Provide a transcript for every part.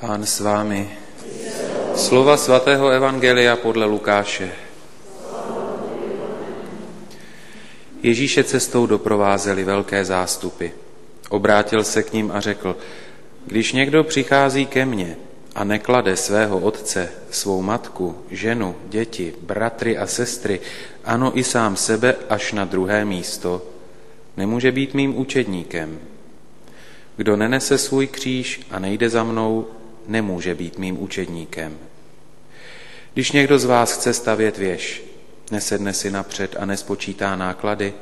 Pán s vámi. Slova svatého Evangelia podle Lukáše. Ježíše cestou doprovázeli velké zástupy. Obrátil se k ním a řekl, když někdo přichází ke mně a neklade svého otce, svou matku, ženu, děti, bratry a sestry, ano i sám sebe až na druhé místo, nemůže být mým učedníkem. Kdo nenese svůj kříž a nejde za mnou, nemůže být mým učedníkem. Když někdo z vás chce stavět věž, nesedne si napřed a nespočítá náklady,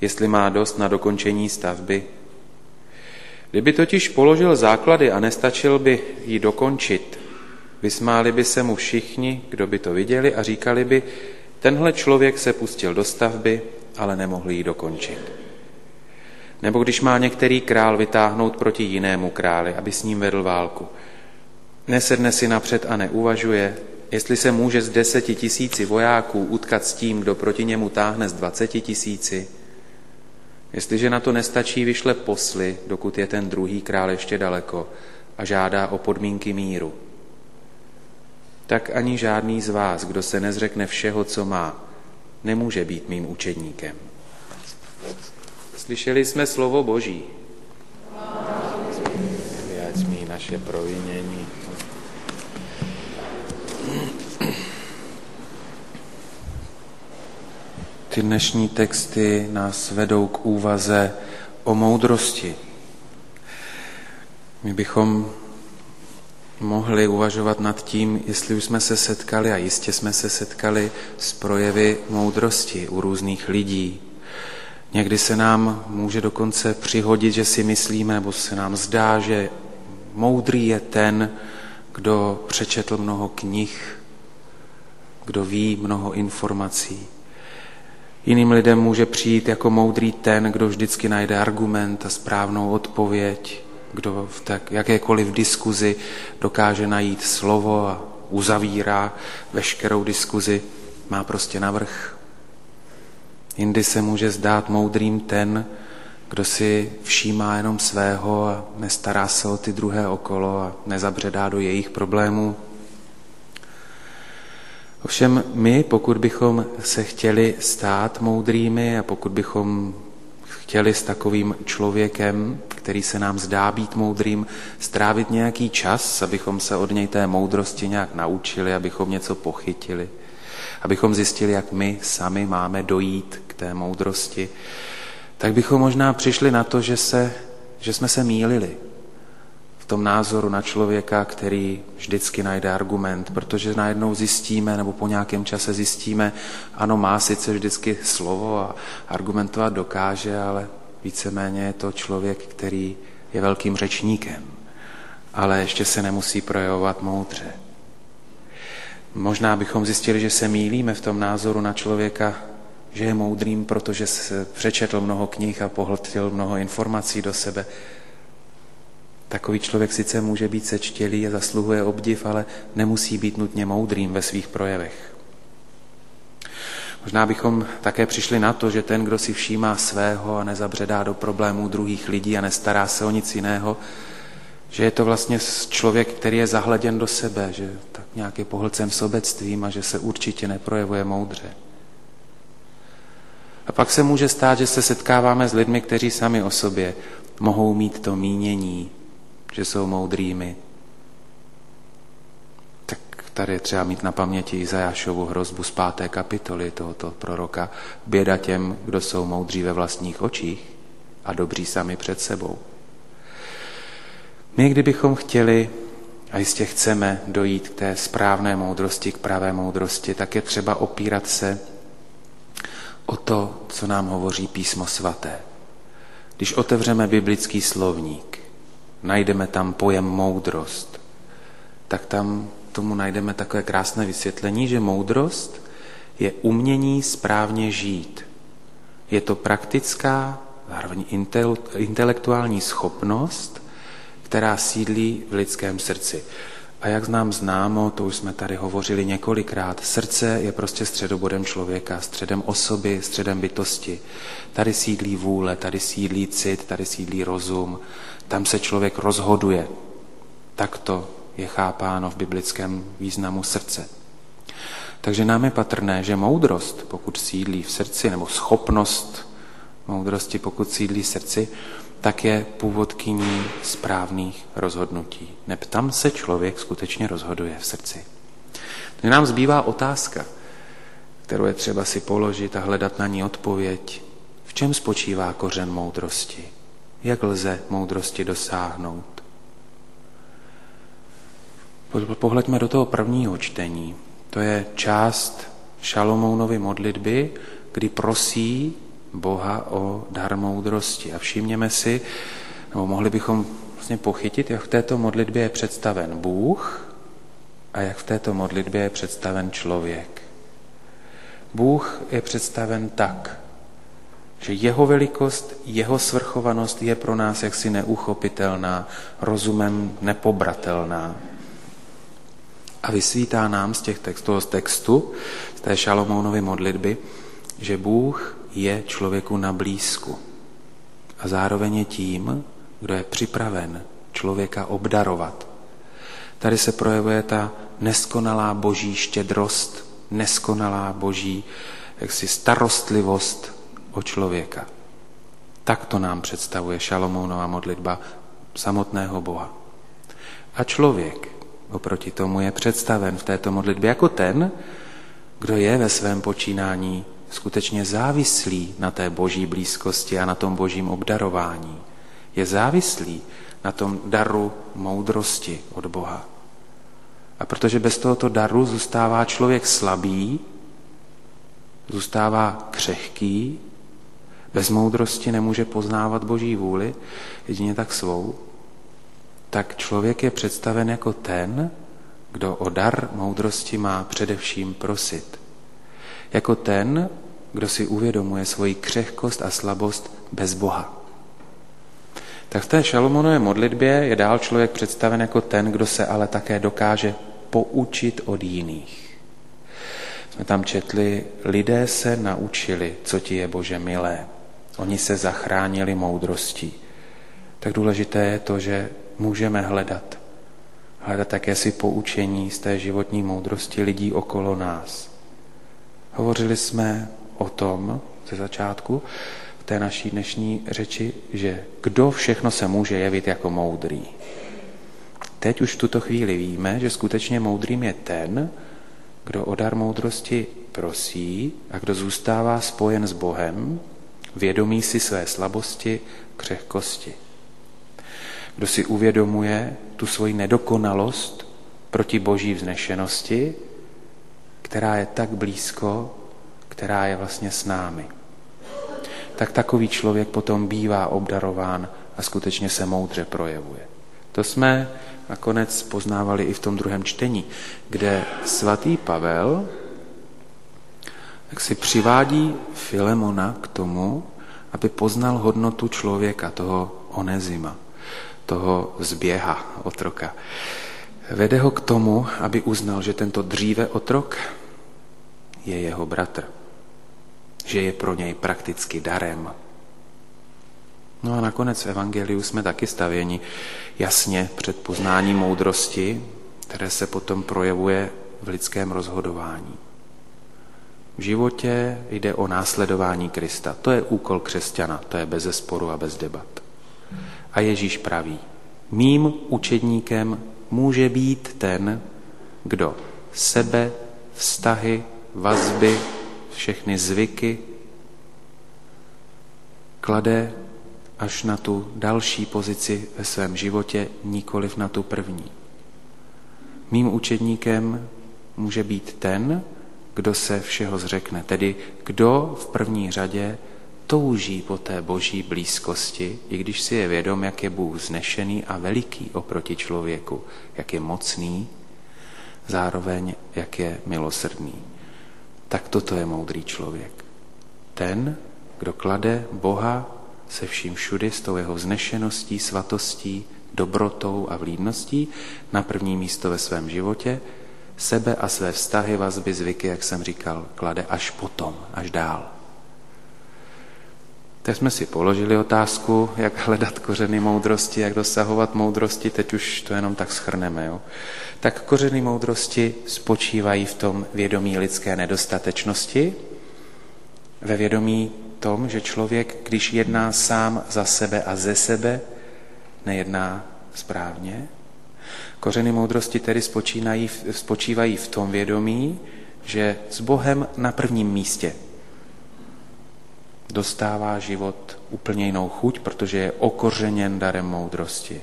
jestli má dost na dokončení stavby. Kdyby totiž položil základy a nestačil by ji dokončit, vysmáli by se mu všichni, kdo by to viděli a říkali by, tenhle člověk se pustil do stavby, ale nemohl ji dokončit. Nebo když má některý král vytáhnout proti jinému králi, aby s ním vedl válku. Nesedne si napřed a neuvažuje, jestli se může z deseti tisíci vojáků utkat s tím, kdo proti němu táhne z dvaceti tisíci. Jestliže na to nestačí, vyšle posly, dokud je ten druhý král ještě daleko a žádá o podmínky míru. Tak ani žádný z vás, kdo se nezřekne všeho, co má, nemůže být mým učedníkem. Slyšeli jsme slovo Boží. Vyjať mi naše provinění. Ty dnešní texty nás vedou k úvaze o moudrosti. My bychom mohli uvažovat nad tím, jestli už jsme se setkali, a jistě jsme se setkali s projevy moudrosti u různých lidí. Někdy se nám může dokonce přihodit, že si myslíme, nebo se nám zdá, že moudrý je ten, kdo přečetl mnoho knih, kdo ví mnoho informací. Jiným lidem může přijít jako moudrý ten, kdo vždycky najde argument a správnou odpověď, kdo v tak, jakékoliv diskuzi dokáže najít slovo a uzavírá veškerou diskuzi, má prostě navrh. Jindy se může zdát moudrým ten, kdo si všímá jenom svého a nestará se o ty druhé okolo a nezabředá do jejich problémů. Ovšem my, pokud bychom se chtěli stát moudrými a pokud bychom chtěli s takovým člověkem, který se nám zdá být moudrým, strávit nějaký čas, abychom se od něj té moudrosti nějak naučili, abychom něco pochytili, abychom zjistili, jak my sami máme dojít k té moudrosti, tak bychom možná přišli na to, že, se, že jsme se mýlili, tom názoru na člověka, který vždycky najde argument, protože najednou zjistíme, nebo po nějakém čase zjistíme, ano, má sice vždycky slovo a argumentovat dokáže, ale víceméně je to člověk, který je velkým řečníkem, ale ještě se nemusí projevovat moudře. Možná bychom zjistili, že se mílíme v tom názoru na člověka, že je moudrým, protože přečetl mnoho knih a pohltil mnoho informací do sebe, Takový člověk sice může být sečtělý a zasluhuje obdiv, ale nemusí být nutně moudrým ve svých projevech. Možná bychom také přišli na to, že ten, kdo si všímá svého a nezabředá do problémů druhých lidí a nestará se o nic jiného, že je to vlastně člověk, který je zahleděn do sebe, že tak nějak je pohlcen sobectvím a že se určitě neprojevuje moudře. A pak se může stát, že se setkáváme s lidmi, kteří sami o sobě mohou mít to mínění, že jsou moudrými. Tak tady je třeba mít na paměti Izajášovu hrozbu z páté kapitoly tohoto proroka. Běda těm, kdo jsou moudří ve vlastních očích a dobří sami před sebou. My, kdybychom chtěli, a jistě chceme dojít k té správné moudrosti, k pravé moudrosti, tak je třeba opírat se o to, co nám hovoří písmo svaté. Když otevřeme biblický slovník, najdeme tam pojem moudrost, tak tam tomu najdeme takové krásné vysvětlení, že moudrost je umění správně žít. Je to praktická, zároveň intelektuální schopnost, která sídlí v lidském srdci. A jak nám známo, to už jsme tady hovořili několikrát, srdce je prostě středobodem člověka, středem osoby, středem bytosti. Tady sídlí vůle, tady sídlí cit, tady sídlí rozum, tam se člověk rozhoduje takto je chápáno v biblickém významu srdce. Takže nám je patrné, že moudrost, pokud sídlí v srdci, nebo schopnost moudrosti, pokud sídlí v srdci, tak je původkyní správných rozhodnutí. Neb tam se člověk skutečně rozhoduje v srdci. Takže nám zbývá otázka, kterou je třeba si položit a hledat na ní odpověď. V čem spočívá kořen moudrosti? Jak lze moudrosti dosáhnout? Pohleďme do toho prvního čtení. To je část Šalomounovy modlitby, kdy prosí Boha o dar moudrosti. A všimněme si, nebo mohli bychom vlastně pochytit, jak v této modlitbě je představen Bůh a jak v této modlitbě je představen člověk. Bůh je představen tak, že jeho velikost, jeho svrchovanost je pro nás jaksi neuchopitelná, rozumem nepobratelná. A vysvítá nám z těch textů, z textu, z té Šalomounovy modlitby, že Bůh je člověku na blízku. A zároveň je tím, kdo je připraven člověka obdarovat. Tady se projevuje ta neskonalá boží štědrost, neskonalá boží jaksi starostlivost o člověka. Tak to nám představuje Šalomounová modlitba samotného Boha. A člověk oproti tomu je představen v této modlitbě jako ten, kdo je ve svém počínání skutečně závislý na té boží blízkosti a na tom božím obdarování. Je závislý na tom daru moudrosti od Boha. A protože bez tohoto daru zůstává člověk slabý, zůstává křehký, bez moudrosti nemůže poznávat boží vůli, jedině tak svou, tak člověk je představen jako ten, kdo o dar moudrosti má především prosit. Jako ten, kdo si uvědomuje svoji křehkost a slabost bez Boha. Tak v té Šalomonové modlitbě je dál člověk představen jako ten, kdo se ale také dokáže poučit od jiných. Jsme tam četli, lidé se naučili, co ti je Bože milé. Oni se zachránili moudrostí. Tak důležité je to, že můžeme hledat. Hledat také si poučení z té životní moudrosti lidí okolo nás. Hovořili jsme o tom ze začátku v té naší dnešní řeči, že kdo všechno se může jevit jako moudrý. Teď už v tuto chvíli víme, že skutečně moudrým je ten, kdo o dar moudrosti prosí a kdo zůstává spojen s Bohem, vědomí si své slabosti, křehkosti. Kdo si uvědomuje tu svoji nedokonalost proti boží vznešenosti, která je tak blízko která je vlastně s námi. Tak takový člověk potom bývá obdarován a skutečně se moudře projevuje. To jsme nakonec poznávali i v tom druhém čtení, kde svatý Pavel tak si přivádí Filemona k tomu, aby poznal hodnotu člověka, toho onezima, toho zběha otroka. Vede ho k tomu, aby uznal, že tento dříve otrok je jeho bratr že je pro něj prakticky darem. No a nakonec v Evangeliu jsme taky stavěni jasně před poznáním moudrosti, které se potom projevuje v lidském rozhodování. V životě jde o následování Krista. To je úkol křesťana, to je bez sporu a bez debat. A Ježíš praví, mým učedníkem může být ten, kdo sebe, vztahy, vazby, všechny zvyky, klade až na tu další pozici ve svém životě, nikoliv na tu první. Mým učedníkem může být ten, kdo se všeho zřekne, tedy kdo v první řadě touží po té boží blízkosti, i když si je vědom, jak je Bůh znešený a veliký oproti člověku, jak je mocný, zároveň jak je milosrdný tak toto je moudrý člověk. Ten, kdo klade Boha se vším všudy s tou jeho vznešeností, svatostí, dobrotou a vlídností na první místo ve svém životě, sebe a své vztahy, vazby, zvyky, jak jsem říkal, klade až potom, až dál. Teď jsme si položili otázku, jak hledat kořeny moudrosti, jak dosahovat moudrosti, teď už to jenom tak schrneme. Jo? Tak kořeny moudrosti spočívají v tom vědomí lidské nedostatečnosti, ve vědomí tom, že člověk, když jedná sám za sebe a ze sebe, nejedná správně. Kořeny moudrosti tedy spočívají, v tom vědomí, že s Bohem na prvním místě dostává život úplně jinou chuť, protože je okořeněn darem moudrosti.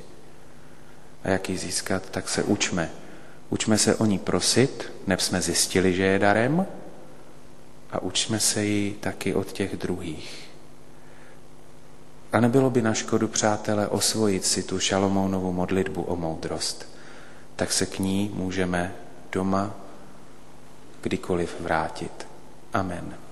A jak ji získat, tak se učme. Učme se o ní prosit, neb jsme zjistili, že je darem, a učme se ji taky od těch druhých. A nebylo by na škodu, přátelé, osvojit si tu šalomounovu modlitbu o moudrost, tak se k ní můžeme doma kdykoliv vrátit. Amen.